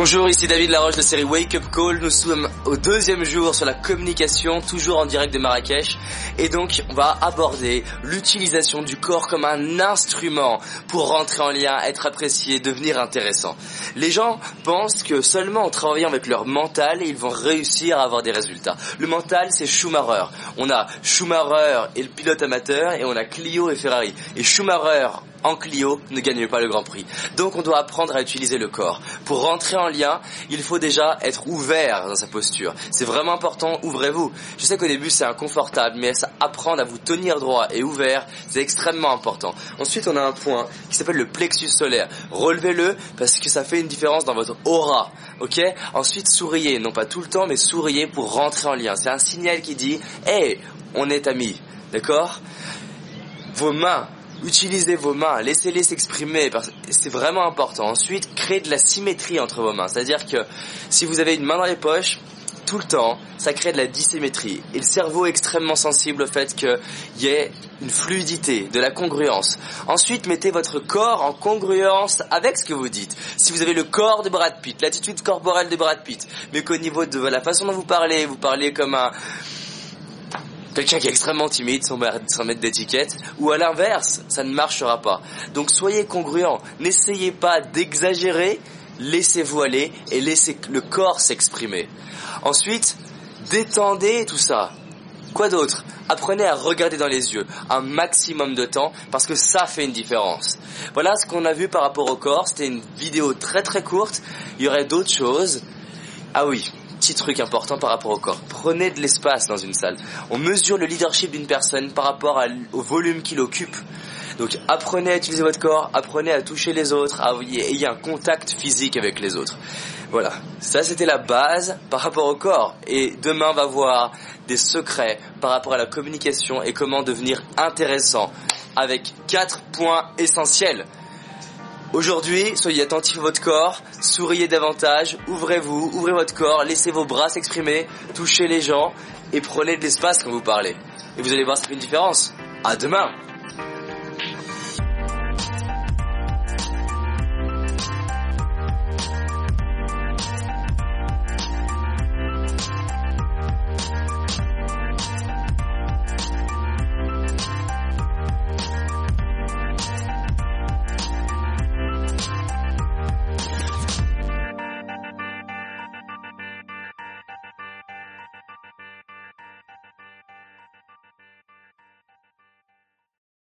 Bonjour, ici David Laroche de la série Wake Up Call. Nous sommes au deuxième jour sur la communication, toujours en direct de Marrakech. Et donc, on va aborder l'utilisation du corps comme un instrument pour rentrer en lien, être apprécié, devenir intéressant. Les gens pensent que seulement en travaillant avec leur mental, ils vont réussir à avoir des résultats. Le mental, c'est Schumacher. On a Schumacher et le pilote amateur et on a Clio et Ferrari. Et Schumacher en Clio ne gagne pas le Grand Prix. Donc on doit apprendre à utiliser le corps. Pour rentrer en lien, il faut déjà être ouvert dans sa posture. C'est vraiment important, ouvrez-vous. Je sais qu'au début c'est inconfortable, mais apprendre à vous tenir droit et ouvert, c'est extrêmement important. Ensuite on a un point qui s'appelle le plexus solaire. Relevez-le parce que ça fait une différence dans votre aura. Ok? Ensuite souriez, non pas tout le temps, mais souriez pour rentrer en lien. C'est un signal qui dit, hey, on est amis. D'accord? Vos mains utilisez vos mains, laissez-les s'exprimer, c'est vraiment important. Ensuite, créez de la symétrie entre vos mains. C'est-à-dire que si vous avez une main dans les poches, tout le temps, ça crée de la dissymétrie. Et le cerveau est extrêmement sensible au fait qu'il y ait une fluidité, de la congruence. Ensuite, mettez votre corps en congruence avec ce que vous dites. Si vous avez le corps de Brad Pitt, l'attitude corporelle de Brad Pitt, mais qu'au niveau de la façon dont vous parlez, vous parlez comme un quelqu'un qui est extrêmement timide sans, mettre d'étiquette, ou à l'inverse, ça ne marchera pas. Donc soyez congruent, n'essayez pas d'exagérer, laissez-vous aller et laissez le corps s'exprimer. Ensuite, détendez tout ça. Quoi d'autre? Apprenez à regarder dans les yeux un maximum de temps parce que ça fait une différence. Voilà ce qu'on a vu par rapport au corps. C'était une vidéo très très courte. Il y aurait d'autres choses. Ah oui, petit truc important par rapport au corps. Prenez de l'espace dans une salle. On mesure le leadership d'une personne par rapport au volume qu'il occupe. Donc apprenez à utiliser votre corps, apprenez à toucher les autres, à ayez un contact physique avec les autres. Voilà, ça c'était la base par rapport au corps. Et demain on va voir des secrets par rapport à la communication et comment devenir intéressant avec quatre points essentiels. Aujourd'hui, soyez attentifs à votre corps, souriez davantage, ouvrez-vous, ouvrez votre corps, laissez vos bras s'exprimer, touchez les gens et prenez de l'espace quand vous parlez. Et vous allez voir, ça fait une différence. À demain